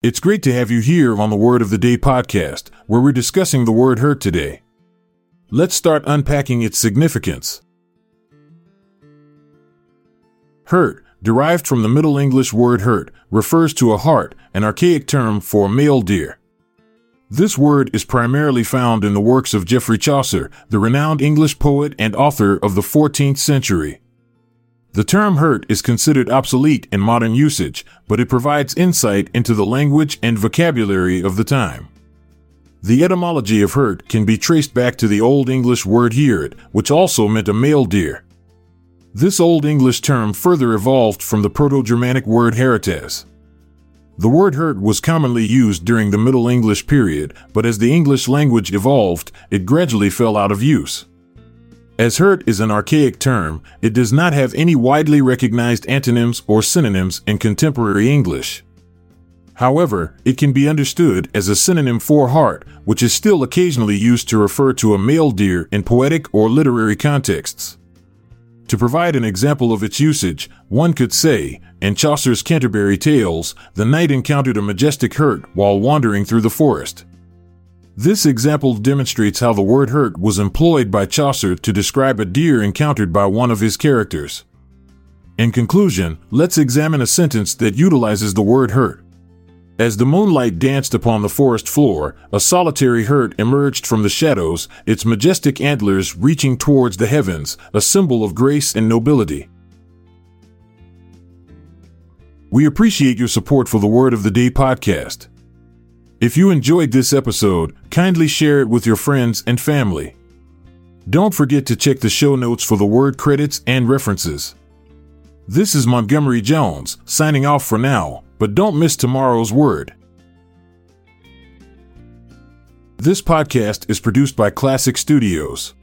It's great to have you here on the Word of the Day podcast, where we're discussing the word hert today. Let's start unpacking its significance. Hert, derived from the Middle English word hert, refers to a hart, an archaic term for a male deer. This word is primarily found in the works of Geoffrey Chaucer, the renowned English poet and author of the 14th century. The term hert is considered obsolete in modern usage, but it provides insight into the language and vocabulary of the time. The etymology of hert can be traced back to the Old English word heard, which also meant a male deer. This Old English term further evolved from the Proto Germanic word heritas. The word hert was commonly used during the Middle English period, but as the English language evolved, it gradually fell out of use. As hert is an archaic term, it does not have any widely recognized antonyms or synonyms in contemporary English. However, it can be understood as a synonym for hart, which is still occasionally used to refer to a male deer in poetic or literary contexts. To provide an example of its usage, one could say, in Chaucer's Canterbury Tales, the knight encountered a majestic hert while wandering through the forest. This example demonstrates how the word hert was employed by Chaucer to describe a deer encountered by one of his characters. In conclusion, let's examine a sentence that utilizes the word hert. As the moonlight danced upon the forest floor, a solitary hert emerged from the shadows, its majestic antlers reaching towards the heavens, a symbol of grace and nobility. We appreciate your support for the Word of the Day podcast. If you enjoyed this episode, kindly share it with your friends and family. Don't forget to check the show notes for the word credits and references. This is Montgomery Jones, signing off for now, but don't miss tomorrow's word. This podcast is produced by Klassic Studios.